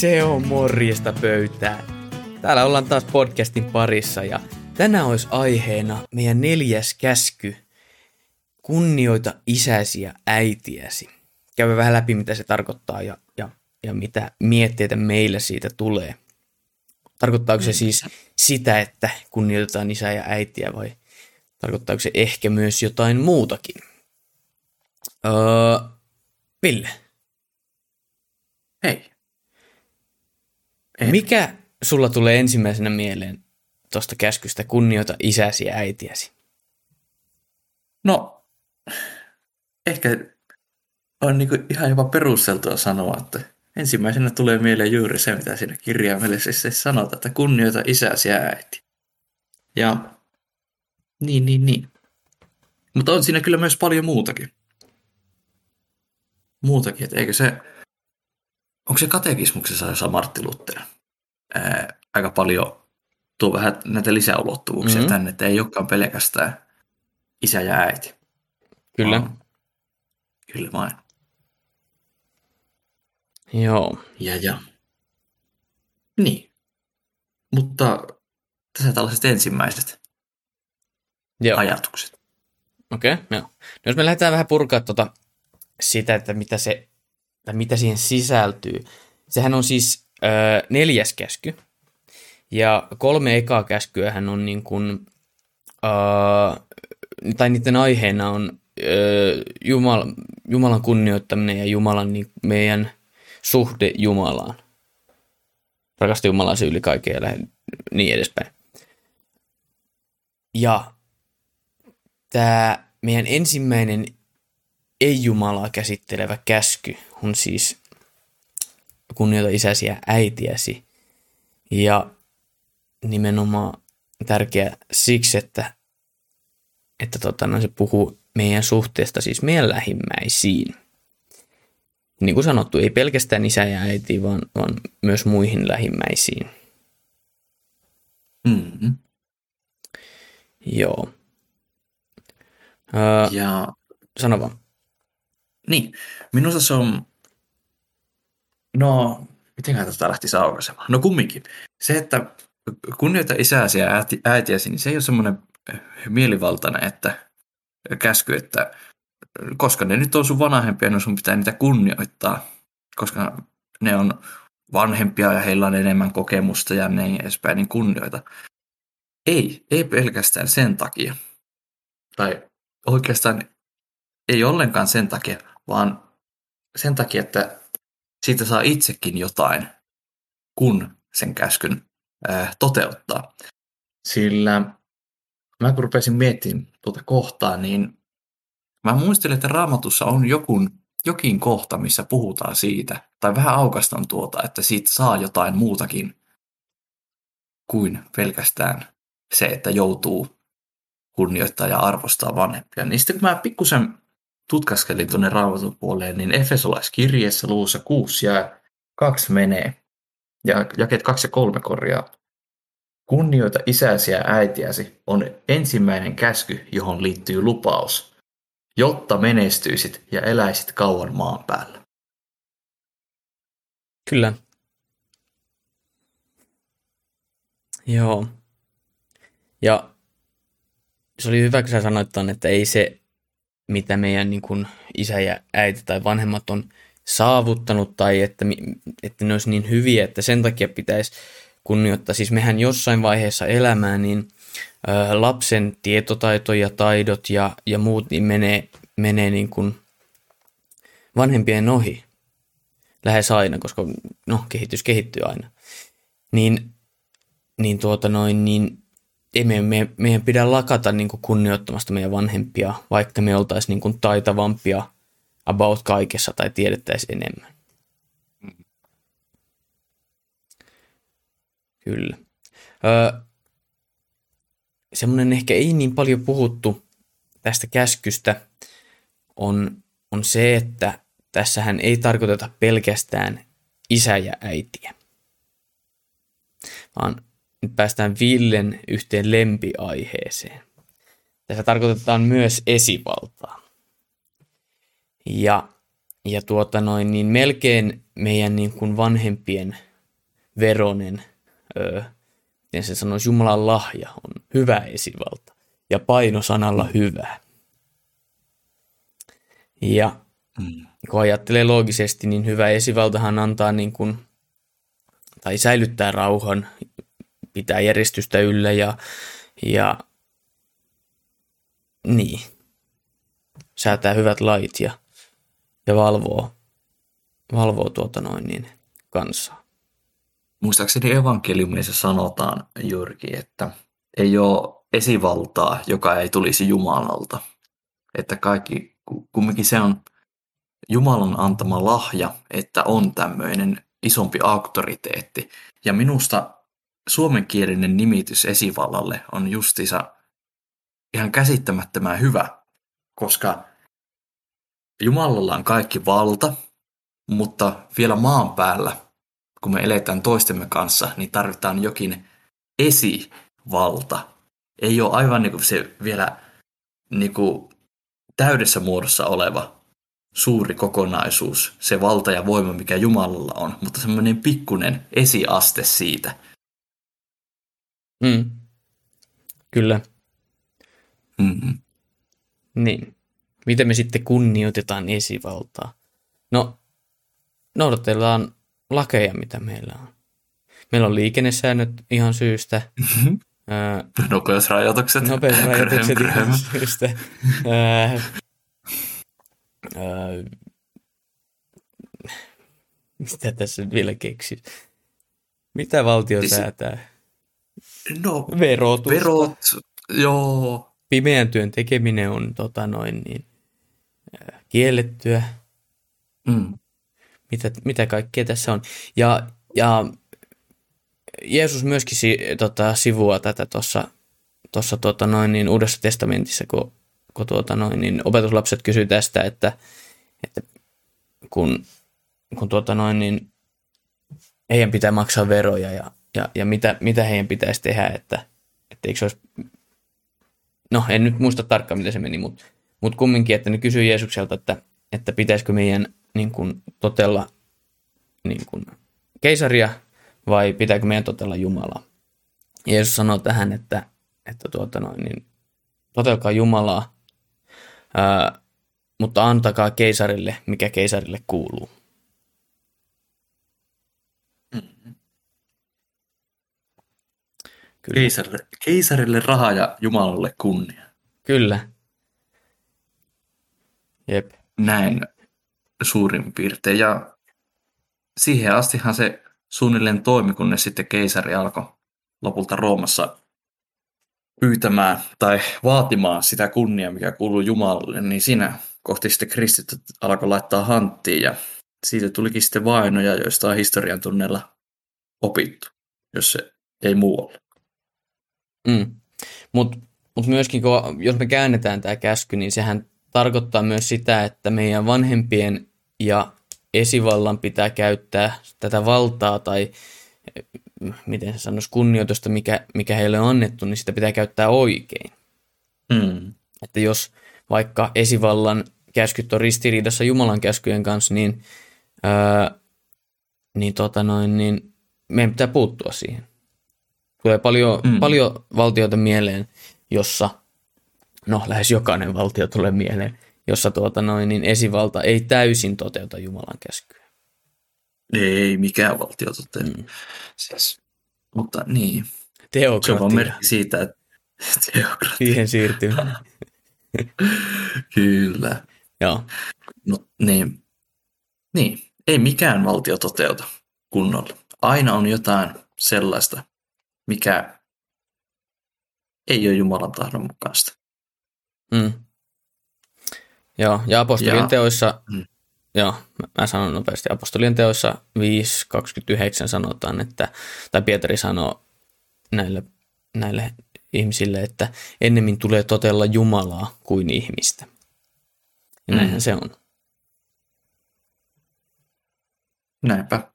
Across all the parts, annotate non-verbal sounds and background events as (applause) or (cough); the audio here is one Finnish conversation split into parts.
Se on morjesta pöytää. Täällä ollaan taas podcastin parissa ja tänään olisi aiheena meidän neljäs käsky. Kunnioita isäsi ja äitiäsi. Käy vähän läpi, mitä se tarkoittaa ja, ja, ja mitä mietteitä meillä siitä tulee. Tarkoittaako se siis sitä, että kunnioitetaan isää ja äitiä vai tarkoittaako se ehkä myös jotain muutakin? Öö, Ville, Hei. Ei. mikä sulla tulee ensimmäisenä mieleen tuosta käskystä kunnioita isäsi ja äitiäsi? No, ehkä on niinku ihan jopa perusteltua sanoa, että ensimmäisenä tulee mieleen juuri se, mitä siinä kirjaimellisesti sanotaan, että kunnioita isäsi ja äiti. Ja niin, niin, niin. Mutta on siinä kyllä myös paljon muutakin. Muutakin, että eikö se, onko se katekismuksessa jossa Martti Luther ää, aika paljon tuo vähän näitä lisäulottuvuuksia Mhm. mm-hmm. tänne, että ei olekaan pelkästään isä ja äiti. Kyllä. Vaan- Kyllä vain. Joo. Ja, ja. Niin. Mutta tässä tällaiset ensimmäiset Joo. ajatukset. Okei, okay, joo. No jos me lähdetään vähän purkaa tuota sitä, että mitä, se, tai mitä siihen sisältyy. Sehän on siis ö, neljäs käsky. Ja kolme ekaa käskyähän on niin kuin, ö, tai niiden aiheena on ö, Jumal, Jumalan kunnioittaminen ja Jumalan niin meidän suhde Jumalaan. Rakasta Jumalaa yli kaiken ja lähde- niin edespäin. Ja tämä meidän ensimmäinen ei-Jumalaa käsittelevä käsky on siis kunnioita isäsi ja äitiäsi. Ja nimenomaan tärkeä siksi, että, että tota, no, se puhuu meidän suhteesta siis meidän lähimmäisiin. Niin kuin sanottu, ei pelkästään isä ja äiti, vaan, vaan myös muihin lähimmäisiin. Mm-hmm. Joo. Öö, Ja sano vaan. Niin, minusta se on, no, mitenköhän tästä lähtisi aukaisemaan? No kumminkin. Se, että kunnioita isäsi ja äiti, äitiäsi, niin se ei ole semmoinen mielivaltainen, että käsky, että koska ne nyt on sun vanhempia, niin sun pitää niitä kunnioittaa, koska ne on vanhempia ja heillä on enemmän kokemusta ja niin edespäin, niin kunnioita. Ei, ei pelkästään sen takia. Tai oikeastaan ei ollenkaan sen takia, vaan sen takia, että siitä saa itsekin jotain, kun sen käskyn äh, toteuttaa. Sillä mä kun rupesin miettimään tuota kohtaa, niin mä muistelin, että raamatussa on jokun, jokin kohta, missä puhutaan siitä, tai vähän aukastan tuota, että siitä saa jotain muutakin kuin pelkästään se, että joutuu kunnioittaa ja arvostaa vanhempia. Niin sitten kun mä pikkusen tutkaskelin tuonne raamatun puoleen, niin Efesolaiskirjeessä luvussa 6 ja 2 menee, ja jakeet 2 ja 3 korjaa. Kunnioita isäsi ja äitiäsi on ensimmäinen käsky, johon liittyy lupaus, jotta menestyisit ja eläisit kauan maan päällä. Kyllä. Joo. Ja se oli hyvä, kun sä sanoit ton, että ei se, mitä meidän niin kuin isä ja äiti tai vanhemmat on saavuttanut tai että, että ne olisi niin hyviä, että sen takia pitäisi kunnioittaa. Siis mehän jossain vaiheessa elämää, niin lapsen tietotaito ja taidot ja, ja muut niin menee, menee niin kuin vanhempien ohi lähes aina, koska no, kehitys kehittyy aina. Niin, niin, tuota noin, niin ei meidän, meidän, meidän pidä lakata niin kuin kunnioittamasta meidän vanhempia, vaikka me oltaisiin niin kuin taitavampia about kaikessa tai tiedettäisiin enemmän. Kyllä. Öö, semmoinen ehkä ei niin paljon puhuttu tästä käskystä on, on se, että tässähän ei tarkoiteta pelkästään isä ja äitiä, vaan nyt päästään Villen yhteen lempiaiheeseen. Tässä tarkoitetaan myös esivaltaa. Ja, ja tuota noin, niin melkein meidän niin kuin vanhempien veronen, öö, miten se sanoisi, Jumalan lahja on hyvä esivalta ja paino sanalla hyvä. Ja mm. kun ajattelee loogisesti, niin hyvä esivaltahan antaa niin kuin, tai säilyttää rauhan, pitää järjestystä yllä ja, ja niin, säätää hyvät lait ja, ja valvoo, valvoo tuota noin niin kansaa. Muistaakseni evankeliumissa sanotaan juurikin, että ei ole esivaltaa, joka ei tulisi Jumalalta. Että kaikki, kumminkin se on Jumalan antama lahja, että on tämmöinen isompi auktoriteetti. Ja minusta suomenkielinen nimitys esivallalle on justiinsa ihan käsittämättömän hyvä, koska Jumalalla on kaikki valta, mutta vielä maan päällä, kun me eletään toistemme kanssa, niin tarvitaan jokin esivalta. Ei ole aivan niin kuin se vielä niin kuin täydessä muodossa oleva suuri kokonaisuus, se valta ja voima, mikä Jumalalla on, mutta semmoinen pikkunen esiaste siitä. Mm. Kyllä. Mm-hmm. Niin. Miten me sitten kunnioitetaan esivaltaa? No, noudatellaan lakeja, mitä meillä on. Meillä on liikennesäännöt ihan syystä. Mm-hmm. Nopeusrajoitukset. Nopeusrajoitukset ihan syystä. mitä tässä vielä keksit? Mitä valtio siis, säätää? No, Verotusta. Verot, joo. Pimeän työn tekeminen on tota noin niin, kiellettyä. Mm. Mitä, mitä kaikkea tässä on. Ja, ja Jeesus myöskin si, tota, sivua tätä tuossa tossa, tota noin, niin Uudessa testamentissa, kun, kun tuota noin, niin opetuslapset kysyy tästä, että, että kun, kun tuota noin, niin heidän pitää maksaa veroja ja, ja, ja mitä, mitä heidän pitäisi tehdä, että, että eikö se olisi, no en nyt muista tarkkaan miten se meni, mutta, mutta kumminkin, että ne kysyy Jeesukselta, että, että pitäisikö meidän niin kuin, totella niin kuin, keisaria vai pitääkö meidän totella Jumalaa. Jeesus sanoo tähän, että, että tuota noin, niin, totelkaa Jumalaa, ää, mutta antakaa keisarille, mikä keisarille kuuluu. Kyllä. Keisarille, keisarille raha ja Jumalalle kunnia. Kyllä. Jep. Näin suurin piirtein. Ja siihen astihan se suunnilleen toimi, kunnes sitten keisari alkoi lopulta Roomassa pyytämään tai vaatimaan sitä kunniaa, mikä kuuluu Jumalalle, niin siinä kohti sitten kristityt alkoi laittaa hanttiin ja siitä tulikin sitten vainoja, joista on historian tunnella opittu, jos se ei muualle. Mm. Mutta mut myöskin, kun, jos me käännetään tämä käsky, niin sehän tarkoittaa myös sitä, että meidän vanhempien ja esivallan pitää käyttää tätä valtaa tai miten se sanoisi, kunnioitusta, mikä, mikä heille on annettu, niin sitä pitää käyttää oikein. Mm. Että jos vaikka esivallan käskyt on ristiriidassa Jumalan käskyjen kanssa, niin, ää, niin, tota noin, niin meidän pitää puuttua siihen. Tulee paljon, mm. paljon valtioita mieleen, jossa, no lähes jokainen valtio tulee mieleen, jossa tuota noin, niin esivalta ei täysin toteuta Jumalan käskyä. Ei mikään valtio toteuta. Mm. Siis, mutta niin. Teokratia. Se on merkki siitä, että (laughs) teokratia. Siihen siirtyminen. (laughs) Kyllä. Joo. No niin. Niin, ei mikään valtio toteuta kunnolla. Aina on jotain sellaista, mikä ei ole Jumalan tahdon mukaista. Mm. Joo, ja apostolien ja, teoissa, mm. joo, mä sanon nopeasti, apostolien teoissa 5.29 sanotaan, että, tai Pietari sanoo näille, näille ihmisille, että ennemmin tulee totella Jumalaa kuin ihmistä. Ja mm. näinhän se on. Näinpä.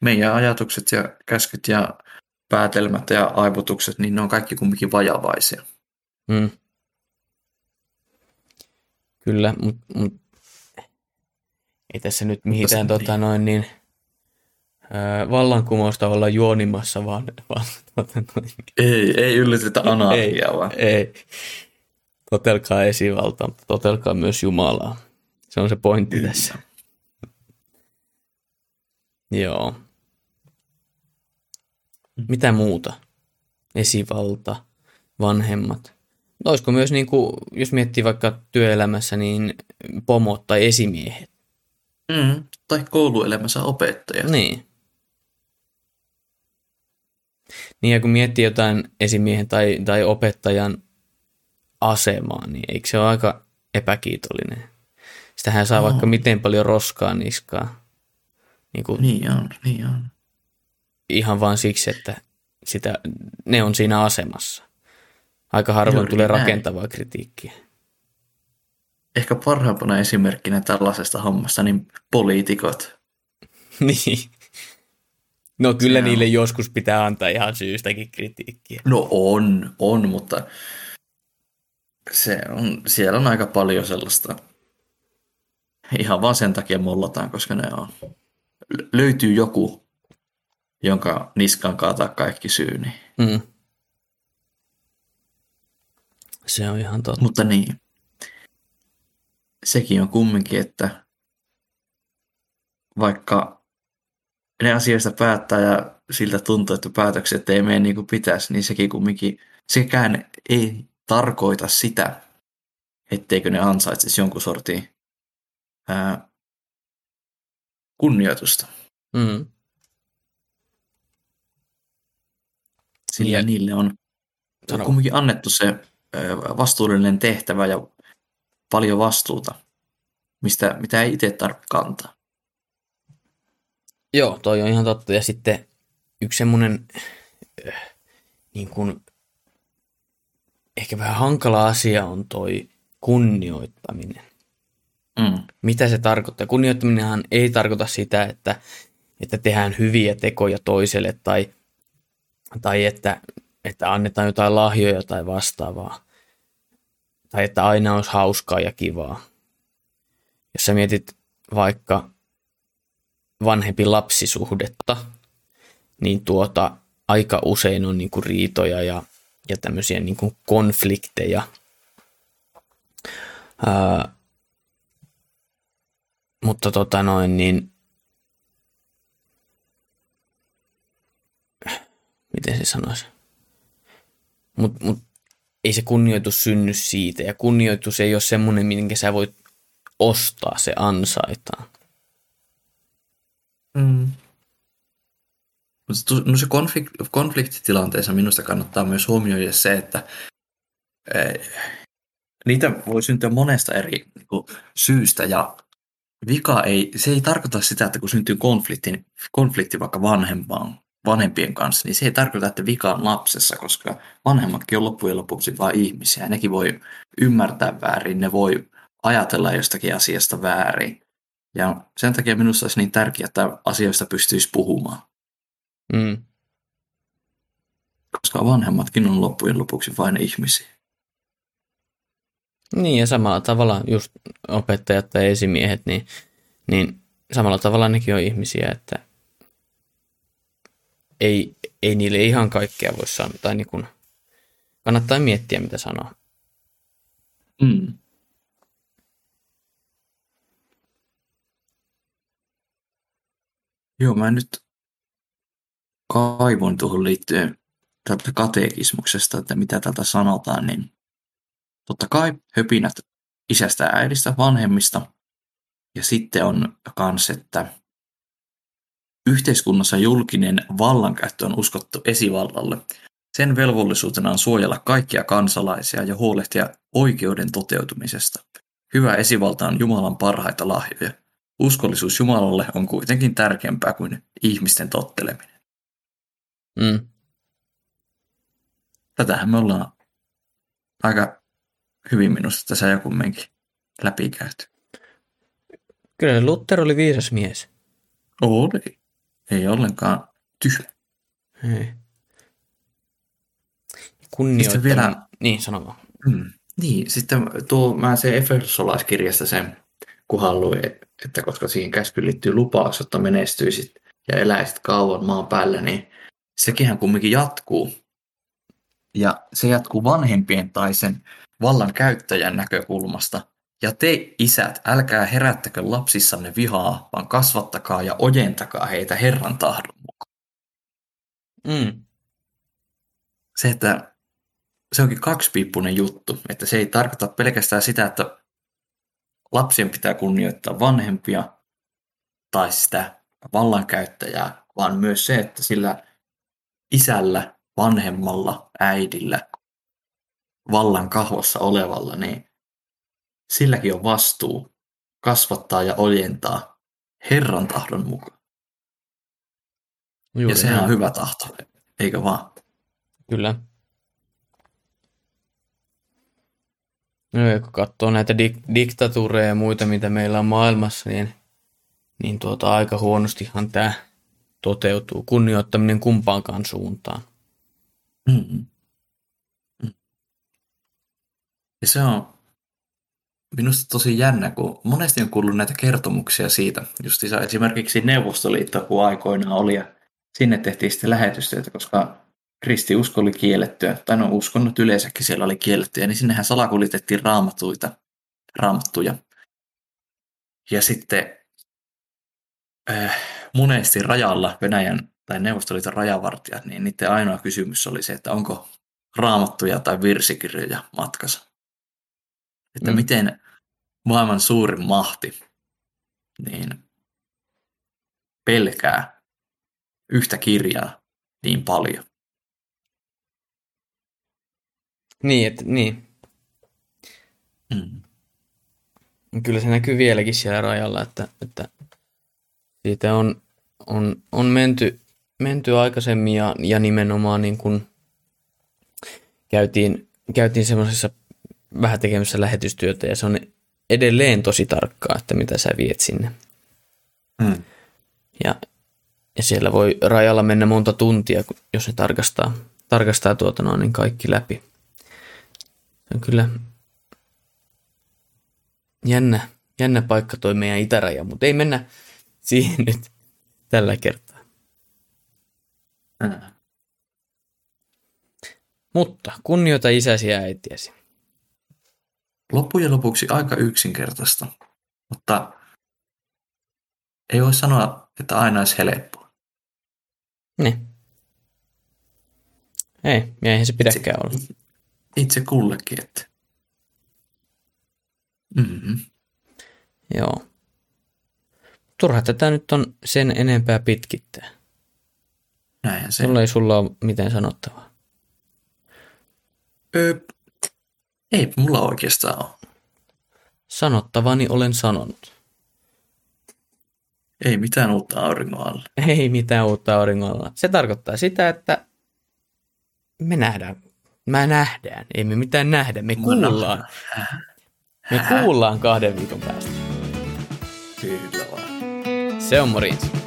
Meidän ajatukset ja käskyt ja päätelmät ja aivotukset, niin ne on kaikki kumminkin vajavaisia. Mm. Kyllä, mutta mut, ei tässä nyt mitään tota, noin niin, ää, vallankumousta olla juonimassa, vaan, vaan tota, noin, Ei, ei yllätetä anarkiaa, vaan ei. Totelkaa esivaltaa, mutta totelkaa myös Jumalaa. Se on se pointti tässä. Joo. Mitä muuta? Esivalta, vanhemmat. Olisiko myös, niin kuin, jos miettii vaikka työelämässä, niin pomot tai esimiehet? Mm, tai kouluelämässä opettaja. Niin. Niin ja kun miettii jotain esimiehen tai, tai opettajan asemaa, niin eikö se ole aika epäkiitollinen? Sitähän saa Oo. vaikka miten paljon roskaa niskaa. Niin kuin Niin on, niin on. Ihan vaan siksi, että sitä, ne on siinä asemassa. Aika harvoin Juuri tulee näin. rakentavaa kritiikkiä. Ehkä parhaimpana esimerkkinä tällaisesta hommasta, niin poliitikot. (laughs) niin. No kyllä Se on. niille joskus pitää antaa ihan syystäkin kritiikkiä. No on, on, mutta se on, siellä on aika paljon sellaista. Ihan vaan sen takia mollataan, koska ne on. L- Löytyy joku, jonka niskaan kaataa kaikki syyni. Mm. Se on ihan totta. Mutta niin, sekin on kumminkin, että vaikka ne asioista päättää ja siltä tuntuu, että päätökset ei mene niin kuin pitäisi, niin sekin kumminkin, sekään ei tarkoita sitä, etteikö ne ansaitsisi jonkun sortin ää, kunnioitusta. Mm. Sillä Ja- niille on Sano. kumminkin annettu se vastuullinen tehtävä ja paljon vastuuta, mistä, mitä ei itse tarvitse kantaa. Joo, toi on ihan totta. Ja sitten yksi semmoinen äh, niin kuin, ehkä vähän hankala asia on toi kunnioittaminen. Mm. Mitä se tarkoittaa? Kunnioittaminenhan ei tarkoita sitä, että, että tehdään hyviä tekoja toiselle tai, tai että, että annetaan jotain lahjoja tai vastaavaa. Tai että aina olisi hauskaa ja kivaa. Jos sä mietit vaikka vanhempi lapsisuhdetta, niin tuota, aika usein on niinku riitoja ja, ja tämmöisiä niinku konflikteja. Ää, mutta tota noin, niin miten se sanoisi? Mut, mut ei se kunnioitus synny siitä, ja kunnioitus ei ole semmoinen, minkä sä voit ostaa, se ansaitaan. Mm. Mutta No se konflikt, konfliktitilanteessa minusta kannattaa myös huomioida se, että eh, niitä voi syntyä monesta eri niin kuin, syystä ja vika ei, se ei tarkoita sitä, että kun syntyy konflikti, konflikti vaikka vanhempaan, vanhempien kanssa, niin se ei tarkoita, että vika on lapsessa, koska vanhemmatkin on loppujen lopuksi vain ihmisiä. Ja nekin voi ymmärtää väärin, ne voi ajatella jostakin asiasta väärin. Ja sen takia minusta olisi niin tärkeää, että asioista pystyisi puhumaan, Mm. koska vanhemmatkin on loppujen lopuksi vain ihmisiä. Niin ja samalla tavalla just opettajat tai esimiehet, niin, niin samalla tavalla nekin on ihmisiä, että ei, ei niille ihan kaikkea voi sanoa, tai niin kuin, kannattaa miettiä mitä sanoo. Mm. Joo, mä nyt kaivon tuohon liittyen tältä katekismuksesta, että mitä tältä sanotaan, niin totta kai höpinät isästä ja äidistä, vanhemmista. Ja sitten on kans, että yhteiskunnassa julkinen vallankäyttö on uskottu esivallalle. Sen velvollisuutena on suojella kaikkia kansalaisia ja huolehtia oikeuden toteutumisesta. Hyvä esivalta on Jumalan parhaita lahjoja. Uskollisuus Jumalalle on kuitenkin tärkeämpää kuin ihmisten totteleminen. Mm. Tätähän me ollaan aika hyvin minusta tässä jo kumminkin läpikäyty. Kyllä Luther oli viisas mies. Oli. Ei ollenkaan tyhmä. Ei. Kunnioittaminen. vielä- Niin, sano vaan. Mm. Niin, sitten tuo, mä se Efesolaiskirjasta sen, kun haluin että koska siihen käskyyn liittyy lupaus, että menestyisit ja eläisit kauan maan päällä, niin sekinhän kumminkin jatkuu. Ja se jatkuu vanhempien tai sen vallan käyttäjän näkökulmasta. Ja te, isät, älkää herättäkö lapsissanne vihaa, vaan kasvattakaa ja ojentakaa heitä Herran tahdon mukaan. Mm. Se, että se onkin kaksipiippunen juttu, että se ei tarkoita pelkästään sitä, että lapsien pitää kunnioittaa vanhempia tai sitä vallankäyttäjää, vaan myös se, että sillä isällä, vanhemmalla, äidillä, vallan kahvossa olevalla, niin silläkin on vastuu kasvattaa ja ojentaa Herran tahdon mukaan. Juuri ja sehän näin. on hyvä tahto, eikö vaan? Kyllä. No, ja kun katsoo näitä dik- diktatuureja ja muita, mitä meillä on maailmassa, niin, niin tuota, aika huonostihan tämä toteutuu. Kunnioittaminen kumpaankaan suuntaan. Mm-hmm. Mm. Ja se on minusta tosi jännä, kun monesti on kuullut näitä kertomuksia siitä. Just esimerkiksi Neuvostoliitto, kun aikoinaan oli, ja sinne tehtiin sitten lähetystyötä, koska kristiusko oli kiellettyä, tai no uskonnot yleensäkin siellä oli kiellettyä, niin sinnehän salakulitettiin raamattuita, raamattuja. Ja sitten äh, monesti rajalla Venäjän tai Neuvostoliiton rajavartijat, niin niiden ainoa kysymys oli se, että onko raamattuja tai virsikirjoja matkassa. Että mm. miten maailman suurin mahti niin pelkää yhtä kirjaa niin paljon. Niin, että, niin. Mm. Kyllä se näkyy vieläkin siellä rajalla, että, että siitä on, on, on menty, menty aikaisemmin ja, ja nimenomaan niin kuin käytiin, käytiin semmoisessa vähän tekemässä lähetystyötä ja se on edelleen tosi tarkkaa, että mitä sä viet sinne. Mm. Ja, ja siellä voi rajalla mennä monta tuntia, jos ne tarkastaa, tarkastaa tuota noin, niin kaikki läpi. Se on kyllä jännä, jännä paikka toi meidän itäraja, mutta ei mennä siihen nyt tällä kertaa. Mm. Mutta kunnioita isäsi ja äitiäsi. Loppujen lopuksi aika yksinkertaista, mutta ei voi sanoa, että aina olisi helppoa. Niin. Ei, eihän se pidäkään olla. Itse kullekin, että mm-hmm. Joo. Turha tätä nyt on sen enempää pitkittää. näinhän se. Sulla ei sulla ole mitään sanottavaa. Öö, ei mulla oikeastaan ole. Sanottavani olen sanonut. Ei mitään uutta auringon alla. Ei mitään uutta auringolla. Se tarkoittaa sitä, että me nähdään. Mä nähdään. Ei me mitään nähdä. Me kuullaan. Me kuullaan kahden viikon päästä. Kyllä vaan. Se on morjens.